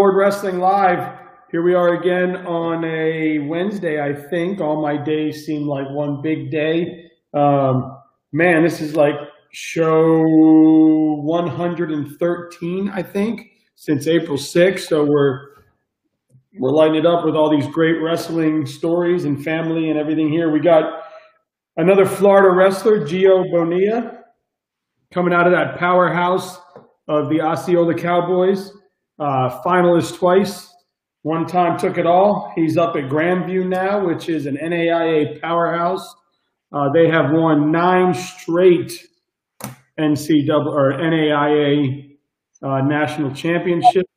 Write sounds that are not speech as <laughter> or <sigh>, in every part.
Ward Wrestling Live? Here we are again on a Wednesday, I think. All my days seem like one big day. Um, man, this is like show 113, I think, since April 6th. So we're we're lighting it up with all these great wrestling stories and family and everything here. We got another Florida wrestler, Gio Bonilla, coming out of that powerhouse of the Osceola Cowboys. Uh, finalist twice, one time took it all. He's up at Grandview now, which is an NAIA powerhouse. Uh, they have won nine straight NCAA or NAIA uh, national championships.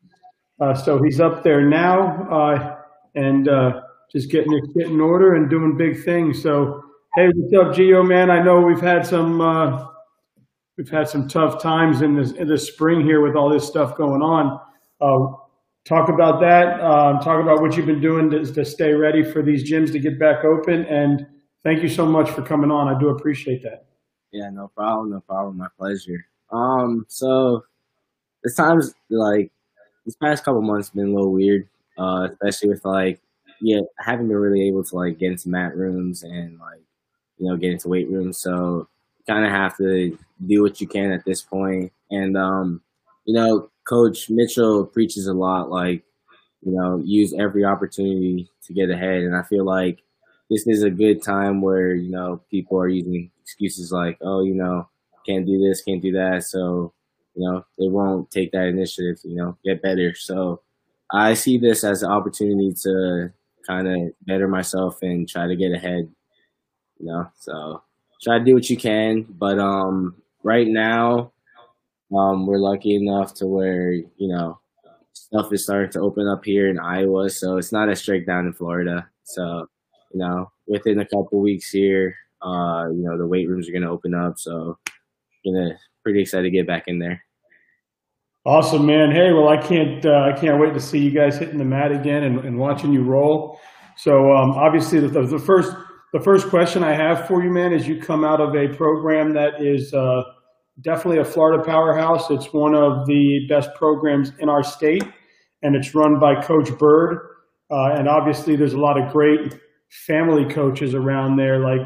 Uh, so he's up there now uh, and uh, just getting it getting in order and doing big things. So hey, what's up, Gio man? I know we've had some uh, we've had some tough times in this in the spring here with all this stuff going on. Uh, talk about that. Um, talk about what you've been doing to, to stay ready for these gyms to get back open. And thank you so much for coming on. I do appreciate that. Yeah, no problem, no problem. My pleasure. Um, so this time's like this past couple months been a little weird, uh, especially with like yeah, I haven't been really able to like get into mat rooms and like you know get into weight rooms. So kind of have to do what you can at this point. And um, you know, Coach Mitchell preaches a lot, like you know, use every opportunity to get ahead. And I feel like this is a good time where you know people are using excuses like, oh, you know, can't do this, can't do that. So you know, they won't take that initiative, you know, get better. So I see this as an opportunity to kind of better myself and try to get ahead, you know. So try to do what you can. But um, right now, um, we're lucky enough to where, you know, stuff is starting to open up here in Iowa. So it's not as strict down in Florida. So, you know, within a couple weeks here, uh, you know, the weight rooms are going to open up. So, gonna pretty excited to get back in there. Awesome, man. Hey, well, I can't uh, I can't wait to see you guys hitting the mat again and, and watching you roll. So um, obviously, the, the, first the first question I have for you, man, is you come out of a program that is uh, definitely a Florida powerhouse. It's one of the best programs in our state, and it's run by Coach Bird. Uh, and obviously, there's a lot of great family coaches around there, like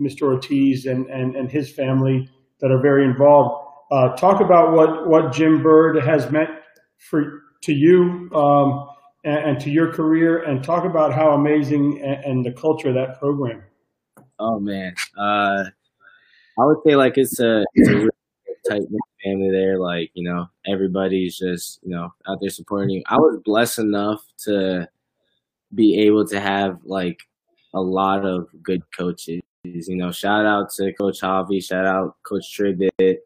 Mr. Ortiz and, and, and his family that are very involved. Uh, talk about what, what Jim Bird has meant for to you um, and, and, to your career, and talk about how amazing and, and the culture of that program. Oh man, uh, I would say like it's a, it's a tight family there. Like you know, everybody's just you know out there supporting you. I was blessed enough to be able to have like a lot of good coaches you know, shout out to Coach Javi, shout out Coach Tribbett,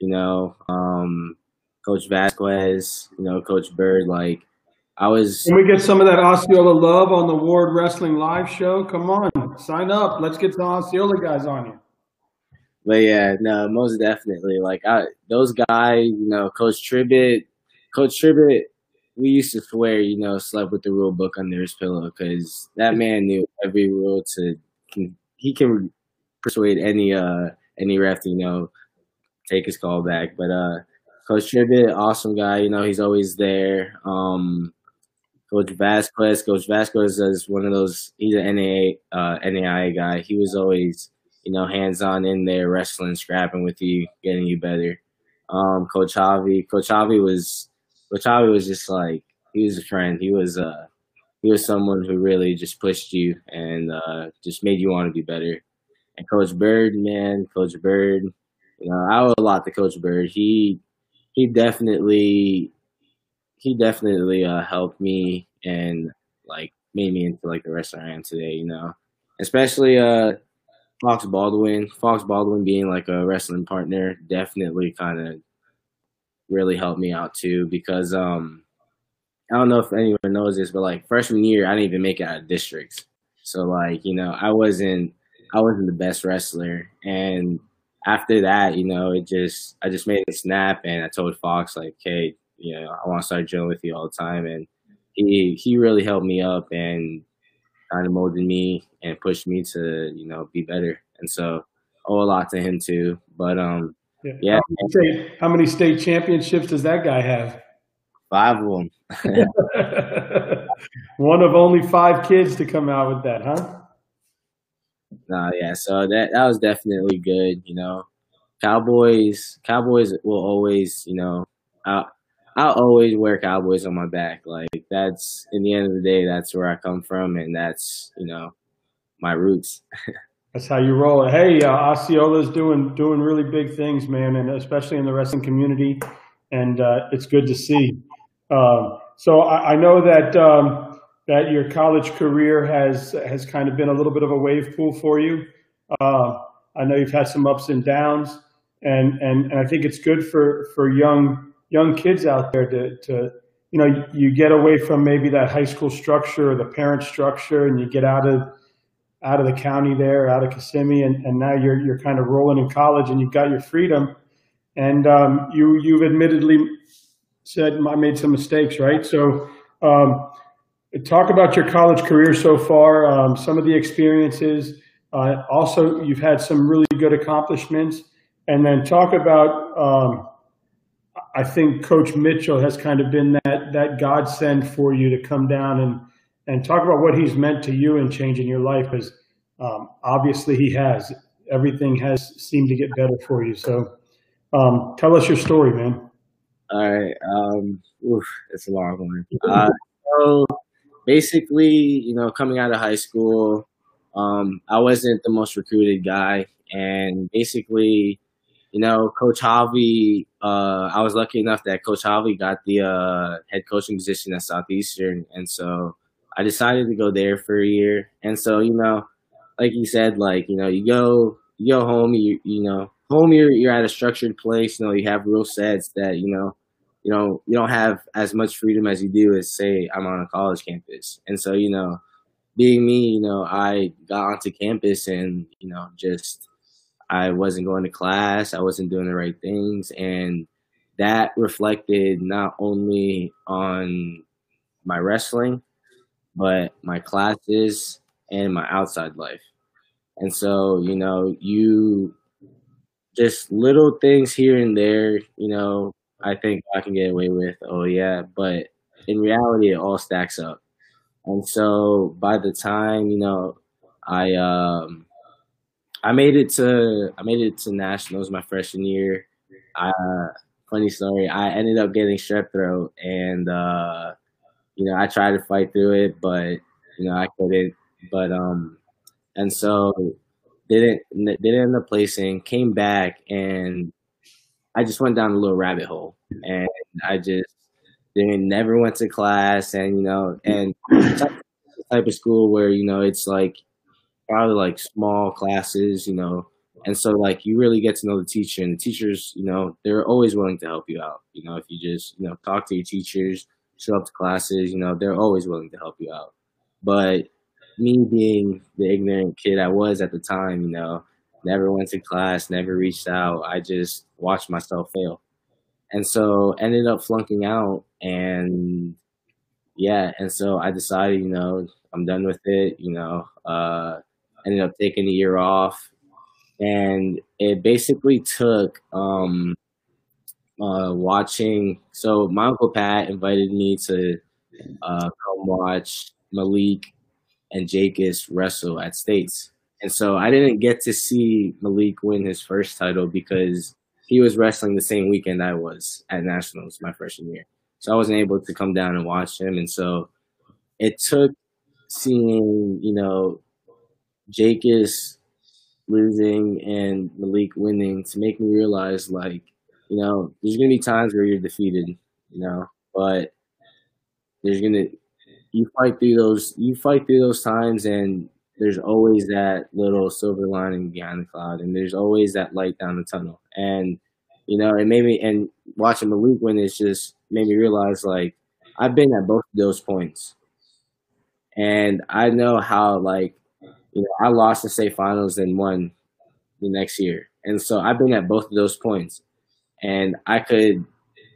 you know, um, Coach Vasquez, you know, Coach Bird. Like, I was. Can we get some of that Osceola love on the Ward Wrestling Live show? Come on, sign up. Let's get some Osceola guys on here. But yeah, no, most definitely. Like I, those guys, you know, Coach Tribbett, Coach Tribbett, we used to swear, you know, slept with the rule book under his pillow because that man knew every rule to he can persuade any uh any ref to you know take his call back. But uh, Coach Tribbett, awesome guy. You know he's always there. Um, Coach Vasquez, Coach Vasquez is one of those. He's an NAA uh, NAIA guy. He was always you know hands on in there, wrestling, scrapping with you, getting you better. Um, Coach Javi, Coach Javi was Coach Javi was just like he was a friend. He was uh he was someone who really just pushed you and uh, just made you want to be better. And Coach Bird, man, Coach Bird, you know, I owe a lot to Coach Bird. He he definitely he definitely uh, helped me and like made me into like the wrestler I am today. You know, especially uh, Fox Baldwin. Fox Baldwin being like a wrestling partner definitely kind of really helped me out too because um I don't know if anyone knows this, but like freshman year, I didn't even make it out of districts. So like, you know, I wasn't I wasn't the best wrestler. And after that, you know, it just I just made a snap and I told Fox like, hey, you know, I want to start drilling with you all the time. And he he really helped me up and kind of molded me and pushed me to, you know, be better. And so owe a lot to him too. But um yeah. yeah. How, many state, how many state championships does that guy have? Five of them. <laughs> One of only five kids to come out with that, huh? No, yeah. So that that was definitely good. You know, Cowboys. Cowboys will always, you know, I'll always wear Cowboys on my back. Like that's in the end of the day, that's where I come from, and that's you know my roots. <laughs> That's how you roll. Hey, uh, Osceola's doing doing really big things, man, and especially in the wrestling community, and uh, it's good to see. Um, so I, I, know that um, that your college career has has kind of been a little bit of a wave pool for you. Uh, I know you've had some ups and downs, and and and I think it's good for for young young kids out there to to you know you get away from maybe that high school structure or the parent structure, and you get out of out of the county there, out of Kissimmee, and, and now you're you're kind of rolling in college and you've got your freedom. And um, you you've admittedly said I made some mistakes, right? So um, talk about your college career so far, um, some of the experiences. Uh, also, you've had some really good accomplishments, and then talk about. I think Coach Mitchell has kind of been that that godsend for you to come down and and talk about what he's meant to you and changing your life because um, obviously he has. Everything has seemed to get better for you. So um, tell us your story man. All right um oof, it's a long one. Uh, so basically you know coming out of high school um, i wasn't the most recruited guy. And basically you know coach Javi, uh, i was lucky enough that coach Javi got the uh, head coaching position at southeastern and so I decided to go there for a year. And so, you know, like you said, like, you know, you go you go home, you you know, home you're you're at a structured place, you know, you have real sets that, you know, you know, you don't have as much freedom as you do as say I'm on a college campus. And so, you know, being me, you know, I got onto campus and, you know, just I wasn't going to class, I wasn't doing the right things and that reflected not only on my wrestling but my classes and my outside life. And so, you know, you just little things here and there, you know, I think I can get away with, oh yeah, but in reality it all stacks up. And so by the time, you know, I um I made it to I made it to nationals my freshman year. Funny story, I ended up getting strep throat and uh you know, I tried to fight through it, but you know, I couldn't. But um, and so didn't didn't end up placing. Came back and I just went down a little rabbit hole, and I just didn't never went to class, and you know, and <clears throat> type of school where you know it's like probably like small classes, you know, and so like you really get to know the teacher, and the teachers, you know, they're always willing to help you out. You know, if you just you know talk to your teachers show up to classes, you know, they're always willing to help you out. But me being the ignorant kid I was at the time, you know, never went to class, never reached out. I just watched myself fail. And so ended up flunking out and yeah, and so I decided, you know, I'm done with it, you know, uh ended up taking a year off and it basically took um uh, watching. So my uncle Pat invited me to uh, come watch Malik and Jakis wrestle at States, and so I didn't get to see Malik win his first title because he was wrestling the same weekend I was at nationals my freshman year. So I wasn't able to come down and watch him, and so it took seeing you know Jakis losing and Malik winning to make me realize like you know, there's gonna be times where you're defeated, you know, but there's gonna you fight through those you fight through those times and there's always that little silver lining behind the cloud and there's always that light down the tunnel. And you know, it made me and watching Malik win is just made me realize like I've been at both of those points. And I know how like you know, I lost the state finals and won the next year. And so I've been at both of those points and I could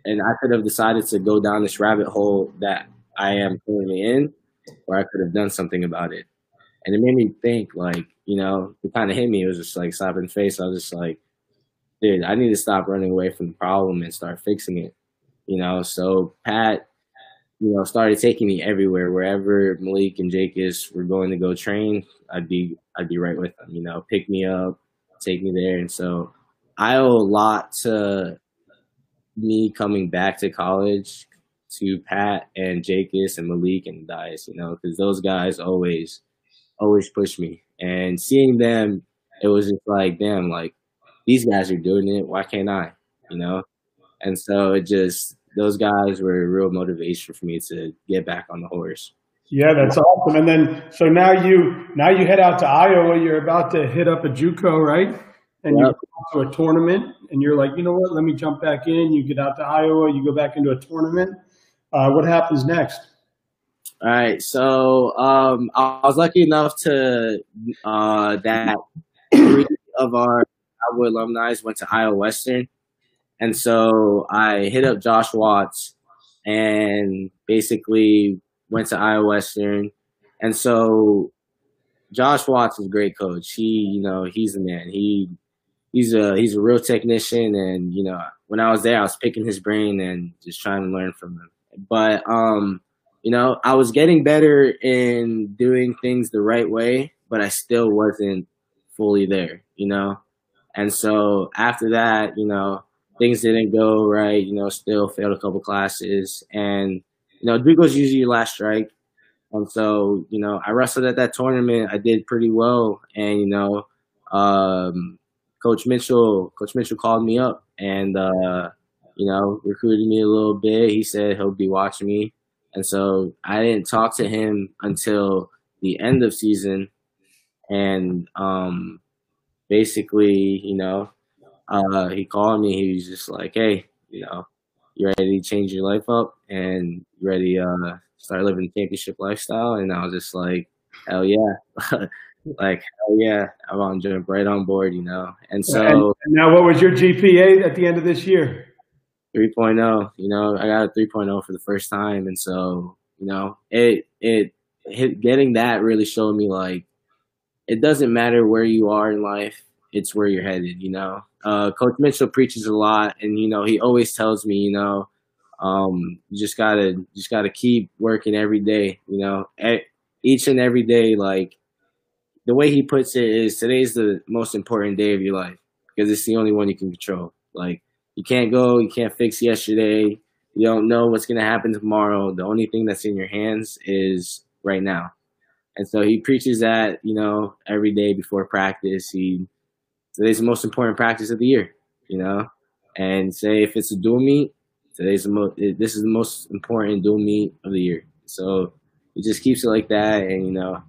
and I could have decided to go down this rabbit hole that I am currently in, or I could have done something about it. And it made me think, like, you know, it kind of hit me. It was just like slap in the face. I was just like, dude, I need to stop running away from the problem and start fixing it. you know. So Pat, you know, started taking me everywhere, wherever Malik and Jacobs were going to go train. I'd be I'd be right with them, you know, pick me up, take me there, and so I owe a lot to me coming back to college to Pat and Jacobs and Malik and Dice, you know, because those guys always always push me, and seeing them, it was just like, damn, like these guys are doing it, why can't I, you know? And so it just those guys were a real motivation for me to get back on the horse. Yeah, that's awesome. And then so now you now you head out to Iowa. You're about to hit up a JUCO, right? And yep. you go to a tournament, and you're like, you know what? Let me jump back in. You get out to Iowa. You go back into a tournament. Uh, what happens next? All right. So um, I was lucky enough to uh, that three of our Iowa alumni went to Iowa Western. And so I hit up Josh Watts and basically went to Iowa Western. And so Josh Watts is a great coach. He, you know, he's a man. He he's a he's a real technician and you know, when I was there I was picking his brain and just trying to learn from him. But um, you know, I was getting better in doing things the right way, but I still wasn't fully there, you know. And so after that, you know, things didn't go right, you know, still failed a couple classes. And, you know, JUCO's usually your last strike. And so, you know, I wrestled at that tournament. I did pretty well. And, you know, um, Coach Mitchell, Coach Mitchell called me up and, uh, you know, recruited me a little bit. He said he'll be watching me. And so I didn't talk to him until the end of season. And um, basically, you know, uh, he called me. He was just like, "Hey, you know, you ready to change your life up and you ready to uh, start living championship lifestyle?" And I was just like, "Hell yeah!" <laughs> like hell yeah, I'm on jump right on board, you know. And so and now, what was your GPA at the end of this year? 3.0. You know, I got a 3.0 for the first time, and so you know, it it hit, getting that really showed me like it doesn't matter where you are in life it's where you're headed. You know, uh, Coach Mitchell preaches a lot, and you know he always tells me, you know, um, you just gotta just gotta keep working every day. You know, each and every day. Like the way he puts it is, today's the most important day of your life because it's the only one you can control. Like you can't go, you can't fix yesterday. You don't know what's gonna happen tomorrow. The only thing that's in your hands is right now. And so he preaches that, you know, every day before practice. He today's the most important practice of the year, you know. And say if it's a dual meet, today's the most. This is the most important dual meet of the year. So it just keeps it like that, and you know,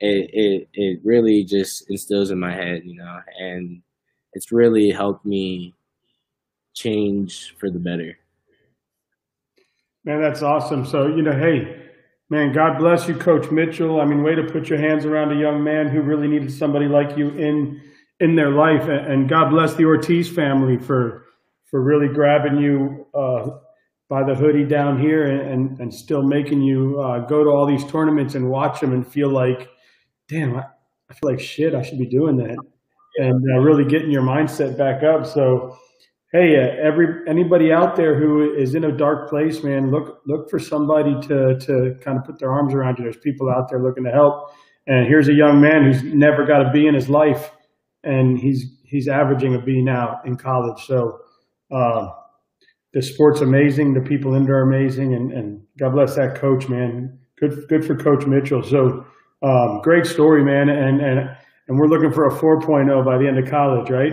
it it it really just instills in my head, you know, and it's really helped me change for the better. Man, that's awesome. So you know, hey. Man, God bless you, Coach Mitchell. I mean, way to put your hands around a young man who really needed somebody like you in in their life. And God bless the Ortiz family for for really grabbing you uh, by the hoodie down here and, and still making you uh, go to all these tournaments and watch them and feel like, damn, I, feel like shit. I should be doing that, and uh, really getting your mindset back up. So, hey, uh, every anybody out there who is in a dark place, man, look look for somebody to to kind of put their arms around you. There's people out there looking to help. And here's a young man who's never got a B in his life and he's he's averaging a B now in college. So uh, the sport's amazing. The people in there are amazing, and, and God bless that coach, man. Good good for Coach Mitchell. So um, great story, man. And and and we're looking for a 4.0 by the end of college, right?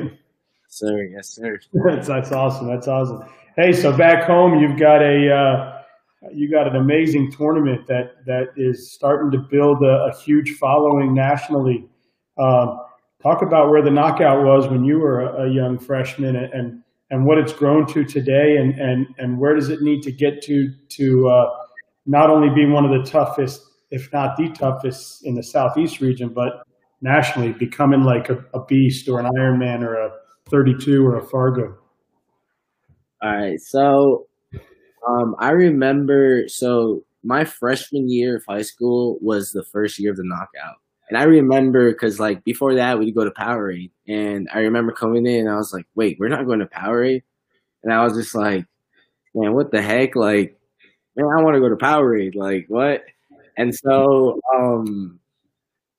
Sir, yes, sir. <laughs> that's that's awesome. That's awesome. Hey, so back home, you've got a. Uh, you got an amazing tournament that that is starting to build a, a huge following nationally. Um, talk about where the knockout was when you were a, a young freshman and, and what it's grown to today and, and, and where does it need to get to to uh, not only be one of the toughest, if not the toughest in the Southeast region, but nationally becoming like a, a beast or an Ironman or a 32 or a Fargo. All right. So um, I remember, so my freshman year of high school was the first year of the knockout. And I remember because like before that we'd go to Powerade, and I remember coming in and I was like, wait, we're not going to Powerade, and I was just like, man, what the heck? Like, man, I want to go to Powerade. Like, what? And so, um,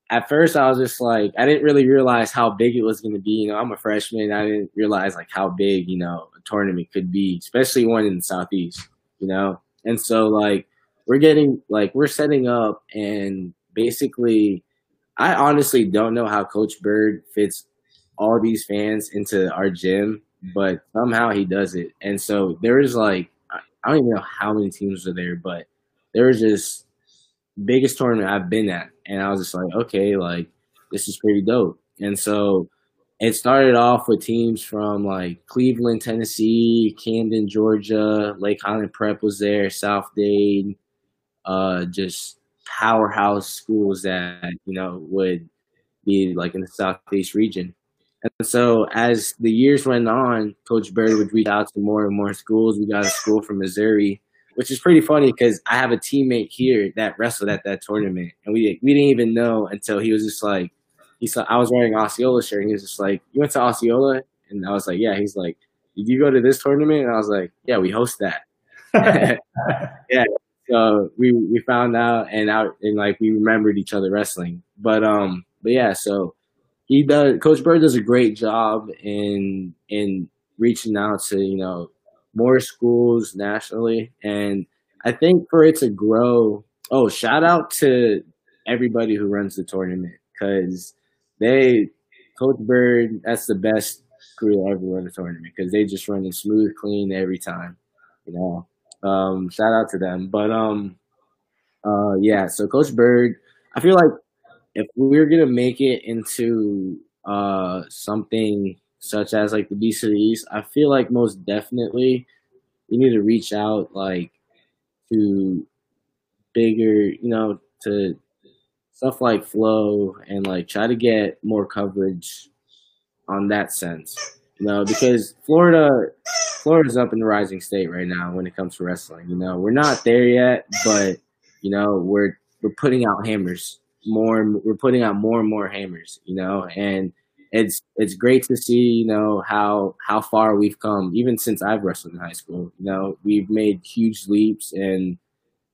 at first I was just like, I didn't really realize how big it was going to be. You know, I'm a freshman. I didn't realize like how big, you know, a tournament could be, especially one in the Southeast, you know? And so like, we're getting like, we're setting up and basically, I honestly don't know how Coach Bird fits all these fans into our gym, but somehow he does it. And so there was like, I don't even know how many teams were there, but there was just biggest tournament I've been at. And I was just like, okay, like this is pretty dope. And so it started off with teams from like Cleveland, Tennessee, Camden, Georgia, Lake Highland Prep was there, South Dade, uh, just powerhouse schools that, you know, would be like in the Southeast region. And so as the years went on, Coach Bird would reach out to more and more schools. We got a school from Missouri which is pretty funny because I have a teammate here that wrestled at that tournament, and we we didn't even know until he was just like, he saw I was wearing Osceola shirt, and he was just like, "You went to Osceola?" And I was like, "Yeah." He's like, "Did you go to this tournament?" And I was like, "Yeah, we host that." <laughs> <laughs> yeah. So we we found out, and out and like we remembered each other wrestling, but um, but yeah, so he does. Coach Bird does a great job in in reaching out to you know more schools nationally. And I think for it to grow, oh, shout out to everybody who runs the tournament because they, Coach Bird, that's the best crew ever run the tournament because they just run it smooth, clean every time. You know, um, shout out to them. But um, uh, yeah. So Coach Bird, I feel like if we're gonna make it into uh something such as like the Beast of the East, I feel like most definitely we need to reach out like to bigger, you know, to stuff like flow and like try to get more coverage on that sense. You know, because Florida Florida's up in the rising state right now when it comes to wrestling. You know, we're not there yet, but you know, we're we're putting out hammers more we're putting out more and more hammers, you know, and it's it's great to see you know how how far we've come even since I've wrestled in high school. You know we've made huge leaps and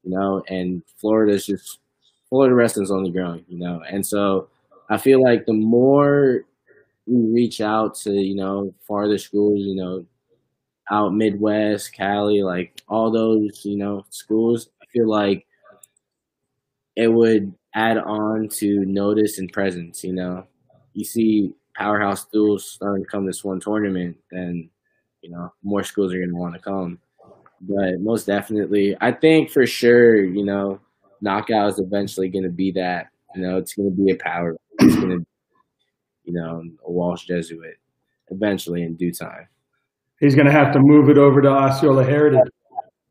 you know and Florida's just Florida wrestling's only growing. You know and so I feel like the more we reach out to you know farther schools, you know out Midwest, Cali, like all those you know schools, I feel like it would add on to notice and presence. You know you see powerhouse schools starting to come this one tournament, then you know more schools are going to want to come. But most definitely, I think for sure, you know, knockout is eventually going to be that. You know, it's going to be a power. It's going to, you know, a Walsh Jesuit eventually in due time. He's going to have to move it over to Osceola Heritage.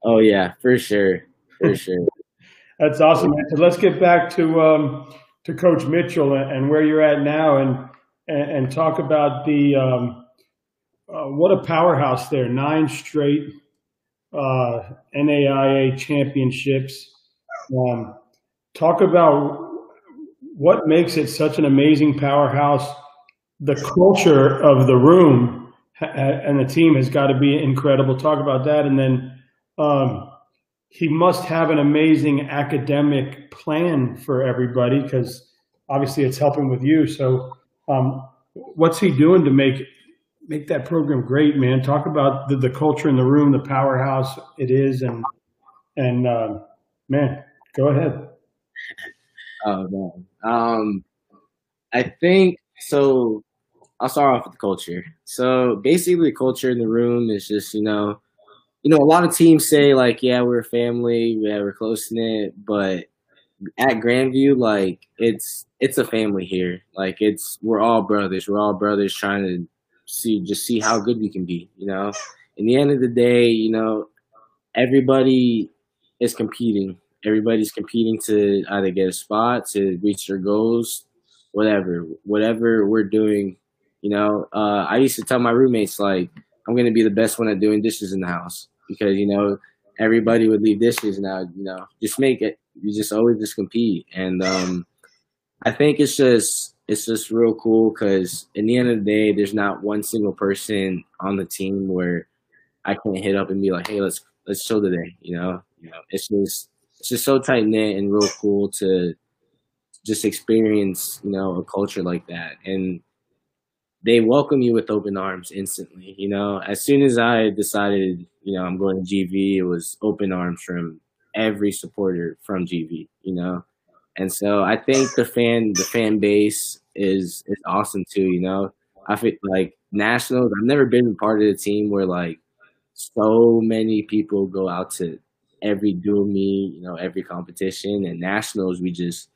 Oh yeah, for sure, for sure. <laughs> That's awesome. So let's get back to um, to Coach Mitchell and where you're at now. And and, and talk about the um, uh, what a powerhouse there. Nine straight uh, NAIA championships. Um, talk about what makes it such an amazing powerhouse. The culture of the room and the team has got to be incredible. Talk about that, and then um, he must have an amazing academic plan for everybody because obviously it's helping with you. So um, what's he doing to make make that program great, man? Talk about the, the culture in the room, the powerhouse it is, and and uh, man, go ahead. Oh man, um, I think so. I'll start off with the culture. So basically, the culture in the room is just you know, you know, a lot of teams say like, yeah, we're a family, yeah, we're close knit, but at Grandview, like it's it's a family here. Like it's we're all brothers. We're all brothers trying to see just see how good we can be. You know, in the end of the day, you know, everybody is competing. Everybody's competing to either get a spot, to reach their goals, whatever, whatever we're doing. You know, uh, I used to tell my roommates like I'm gonna be the best one at doing dishes in the house because you know everybody would leave dishes now. You know, just make it you just always just compete, and um, I think it's just it's just real cool because in the end of the day, there's not one single person on the team where I can't hit up and be like, hey, let's let's show the day. You know, you know, it's just it's just so tight knit and real cool to just experience, you know, a culture like that. And they welcome you with open arms instantly. You know, as soon as I decided, you know, I'm going to GV, it was open arms from every supporter from GV. You know, and so I think the fan the fan base is is awesome too. You know, I feel like nationals. I've never been part of the team where like so many people go out to every dual meet, you know, every competition and nationals. We just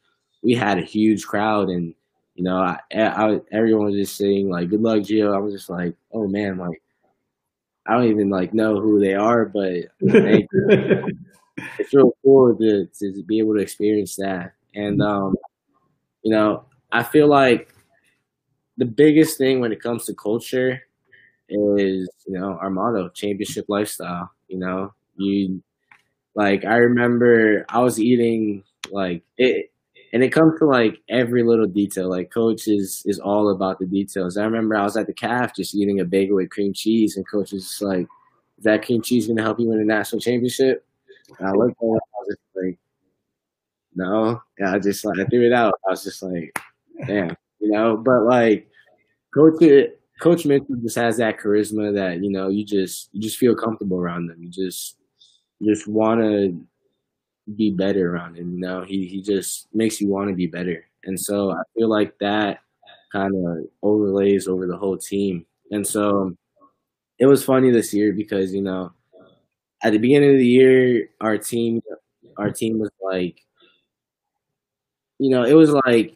we had a huge crowd and you know, I, I, everyone was just saying like, "Good luck, Gio." I was just like, "Oh man, like, I don't even like know who they are, but it's real cool to to be able to experience that." And um, you know, I feel like the biggest thing when it comes to culture is you know our motto, championship lifestyle. You know, you like I remember I was eating like it and it comes to like every little detail. Like coach is is all about the details. I remember I was at the calf just eating a bagel with cream cheese, and coach was like, "Is that cream cheese going to help you win a national championship?" And I looked at it, I was just like, "No." Yeah, I just like I threw it out. I was just like, "Damn," you know. But like, coach, Coach Mitchell just has that charisma that you know you just you just feel comfortable around them. You just you just want to be better around him. You know, he he just makes you want to be better, and so I feel like that kind of overlays over the whole team. And so it was funny this year because you know at the beginning of the year our team our team was like you know it was like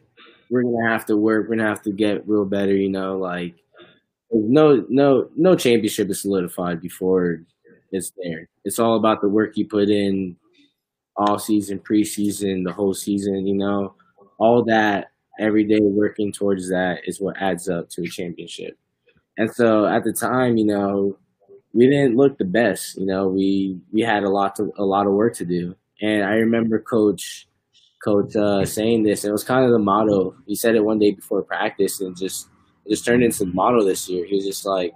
we're gonna have to work we're gonna have to get real better you know like no no no championship is solidified before it's there it's all about the work you put in all season, preseason, the whole season, you know, all that every day working towards that is what adds up to a championship. And so at the time, you know, we didn't look the best. You know, we we had a lot to a lot of work to do. And I remember coach coach uh, saying this, and it was kind of the motto. He said it one day before practice, and just just turned into the motto this year. He was just like,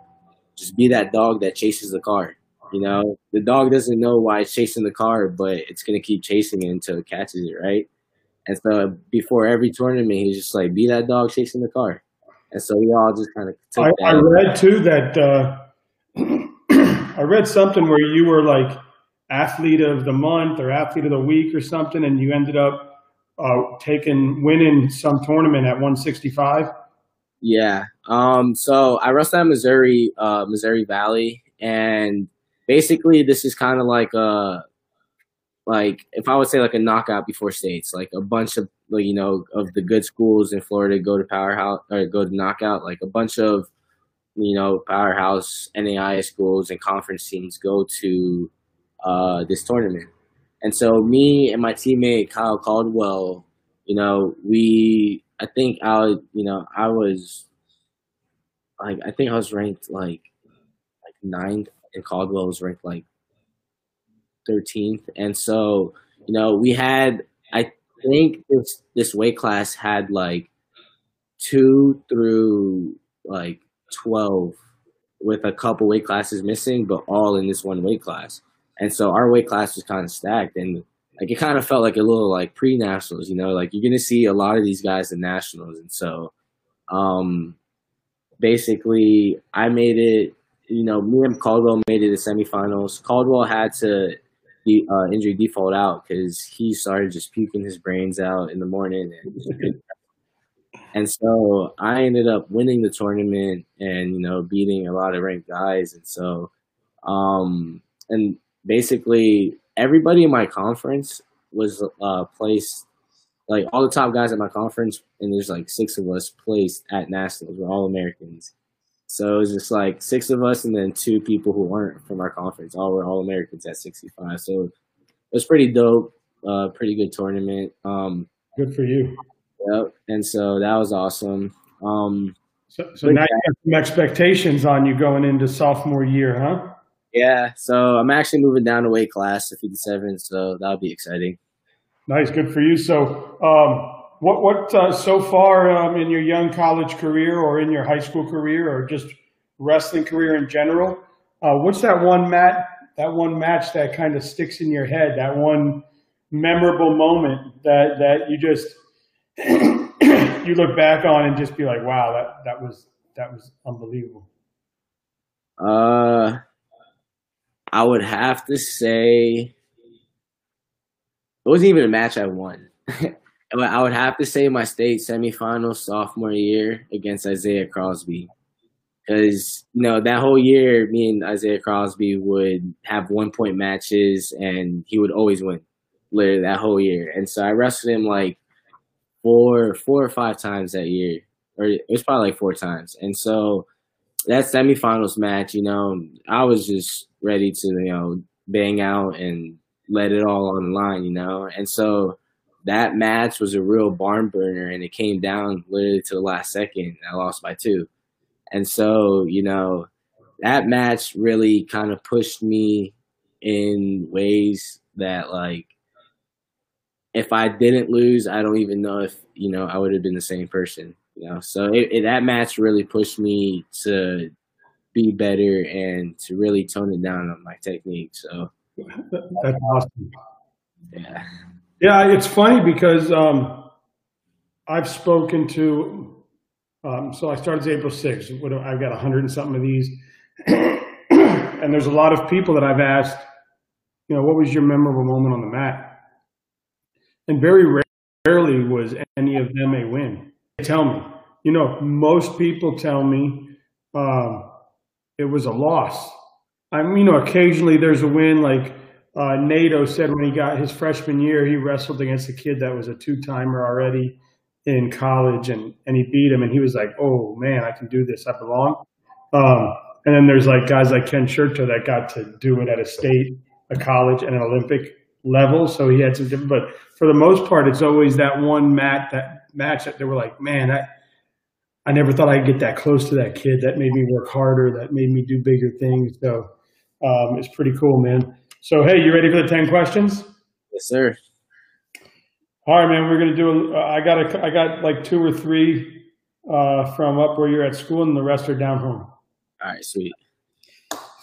just be that dog that chases the car. You know, the dog doesn't know why it's chasing the car, but it's gonna keep chasing it until it catches it, right? And so before every tournament, he's just like, "Be that dog chasing the car." And so we all just kind of. I, I, read too that uh, <clears throat> I read something where you were like athlete of the month or athlete of the week or something, and you ended up uh, taking winning some tournament at 165. Yeah. Um. So I wrestled at Missouri, uh, Missouri Valley, and basically this is kind of like a like if I would say like a knockout before states, like a bunch of you know of the good schools in Florida go to powerhouse or go to knockout, like a bunch of you know powerhouse NAIA schools and conference teams go to uh, this tournament. And so me and my teammate Kyle Caldwell, you know, we I think I you know I was like I think I was ranked like like ninth and Caldwell was ranked like 13th. And so, you know, we had, I think this, this weight class had like two through like 12 with a couple weight classes missing, but all in this one weight class. And so our weight class was kind of stacked and like it kind of felt like a little like pre nationals, you know, like you're going to see a lot of these guys in nationals. And so, um, basically I made it you know, me and Caldwell made it to semifinals. Caldwell had to the uh, injury default out because he started just puking his brains out in the morning, and, and so I ended up winning the tournament and you know beating a lot of ranked guys, and so um and basically everybody in my conference was uh placed like all the top guys at my conference, and there's like six of us placed at nationals. We're all Americans. So it was just like six of us and then two people who weren't from our conference. All were all Americans at 65. So it was pretty dope. Uh, pretty good tournament. Um, good for you. Yep. And so that was awesome. Um, so, so now you have some expectations on you going into sophomore year, huh? Yeah. So I'm actually moving down to weight class to 57. So that'll be exciting. Nice. Good for you. So, um, what what uh, so far um, in your young college career or in your high school career or just wrestling career in general? Uh, what's that one mat that one match that kind of sticks in your head, that one memorable moment that that you just <clears throat> you look back on and just be like, wow, that that was that was unbelievable. Uh, I would have to say it wasn't even a match I won. <laughs> I would have to say my state semifinal sophomore year against Isaiah Crosby. Because, you know, that whole year, me and Isaiah Crosby would have one point matches and he would always win, literally that whole year. And so I wrestled him like four, four or five times that year, or it was probably like four times. And so that semifinals match, you know, I was just ready to, you know, bang out and let it all on the line, you know. And so that match was a real barn burner and it came down literally to the last second. I lost by two. And so, you know, that match really kind of pushed me in ways that like if I didn't lose, I don't even know if, you know, I would have been the same person, you know. So it, it, that match really pushed me to be better and to really tone it down on my technique. So that's awesome. Yeah. Yeah, it's funny because um, I've spoken to. Um, so I started April 6th. I've got a hundred and something of these, <clears throat> and there's a lot of people that I've asked. You know, what was your memorable moment on the mat? And very rarely was any of them a win. They tell me, you know, most people tell me um, it was a loss. I mean, you know, occasionally there's a win, like uh, Nato said when he got his freshman year, he wrestled against a kid that was a two timer already in college and, and he beat him. And he was like, oh man, I can do this. I belong. Um, and then there's like guys like Ken Sherto that got to do it at a state, a college, and an Olympic level. So he had some different, but for the most part, it's always that one mat, that match that they were like, man, I, I never thought I'd get that close to that kid. That made me work harder. That made me do bigger things. So um, it's pretty cool, man. So, hey, you ready for the 10 questions? Yes, sir. All right, man, we're going to do, a, I got a, I got like two or three uh, from up where you're at school and the rest are down home. All right, sweet.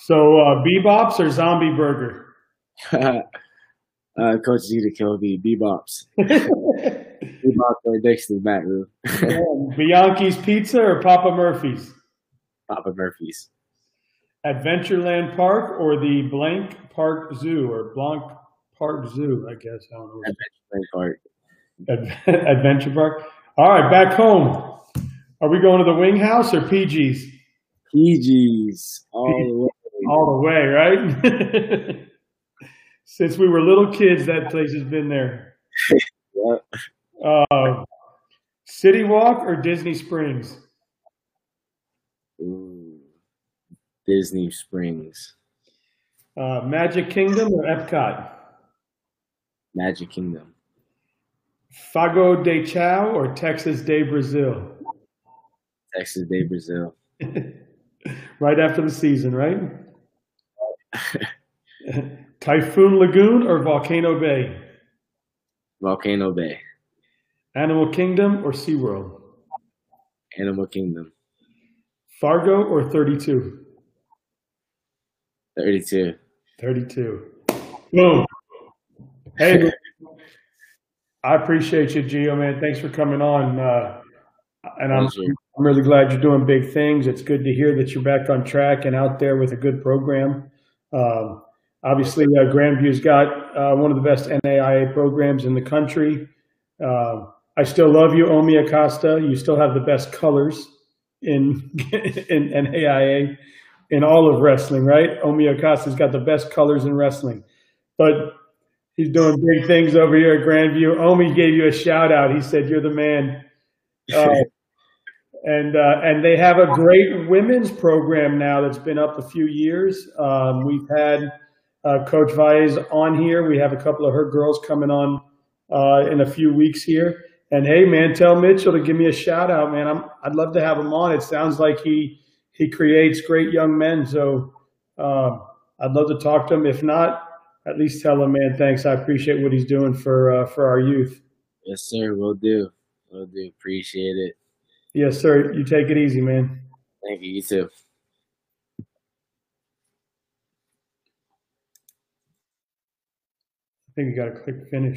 So, uh, Bebops or Zombie Burger? <laughs> uh, Coach G to kill me, Bebops. <laughs> Bebops or Dixon back room. Bianchi's Pizza or Papa Murphy's? Papa Murphy's. Adventureland Park or the Blank Park Zoo or Blanc Park Zoo, I guess. I don't know. Adventureland Park. <laughs> Adventure Park. All right, back home. Are we going to the Wing House or PG's? PG's all the way. All the way, right? <laughs> Since we were little kids, that place has been there. yep. Uh, City Walk or Disney Springs? Ooh. Disney Springs. Uh, Magic Kingdom or Epcot? Magic Kingdom. Fogo de Chao or Texas de Brazil? Texas de Brazil. <laughs> right after the season, right? <laughs> Typhoon Lagoon or Volcano Bay? Volcano Bay. Animal Kingdom or SeaWorld? Animal Kingdom. Fargo or 32? 32. 32. Boom. Hey, <laughs> I appreciate you, Gio, man. Thanks for coming on. Uh, and I'm, I'm really glad you're doing big things. It's good to hear that you're back on track and out there with a good program. Um, obviously, uh, Grandview's got uh, one of the best NAIA programs in the country. Uh, I still love you, Omi Acosta. You still have the best colors in <laughs> in NAIA in all of wrestling, right? Omi Acosta's got the best colors in wrestling. But he's doing big things over here at Grandview. Omi gave you a shout out. He said, You're the man. Uh, <laughs> and uh, and they have a great women's program now that's been up a few years. Um, we've had uh, Coach Valles on here. We have a couple of her girls coming on uh, in a few weeks here. And hey, man, tell Mitchell to give me a shout out, man. I'm, I'd love to have him on. It sounds like he he creates great young men. So um, I'd love to talk to him. If not, at least tell him, man, thanks. I appreciate what he's doing for uh, for our youth. Yes, sir. We'll do. We'll do. Appreciate it. Yes, sir. You take it easy, man. Thank you. You too. I think you gotta click finish.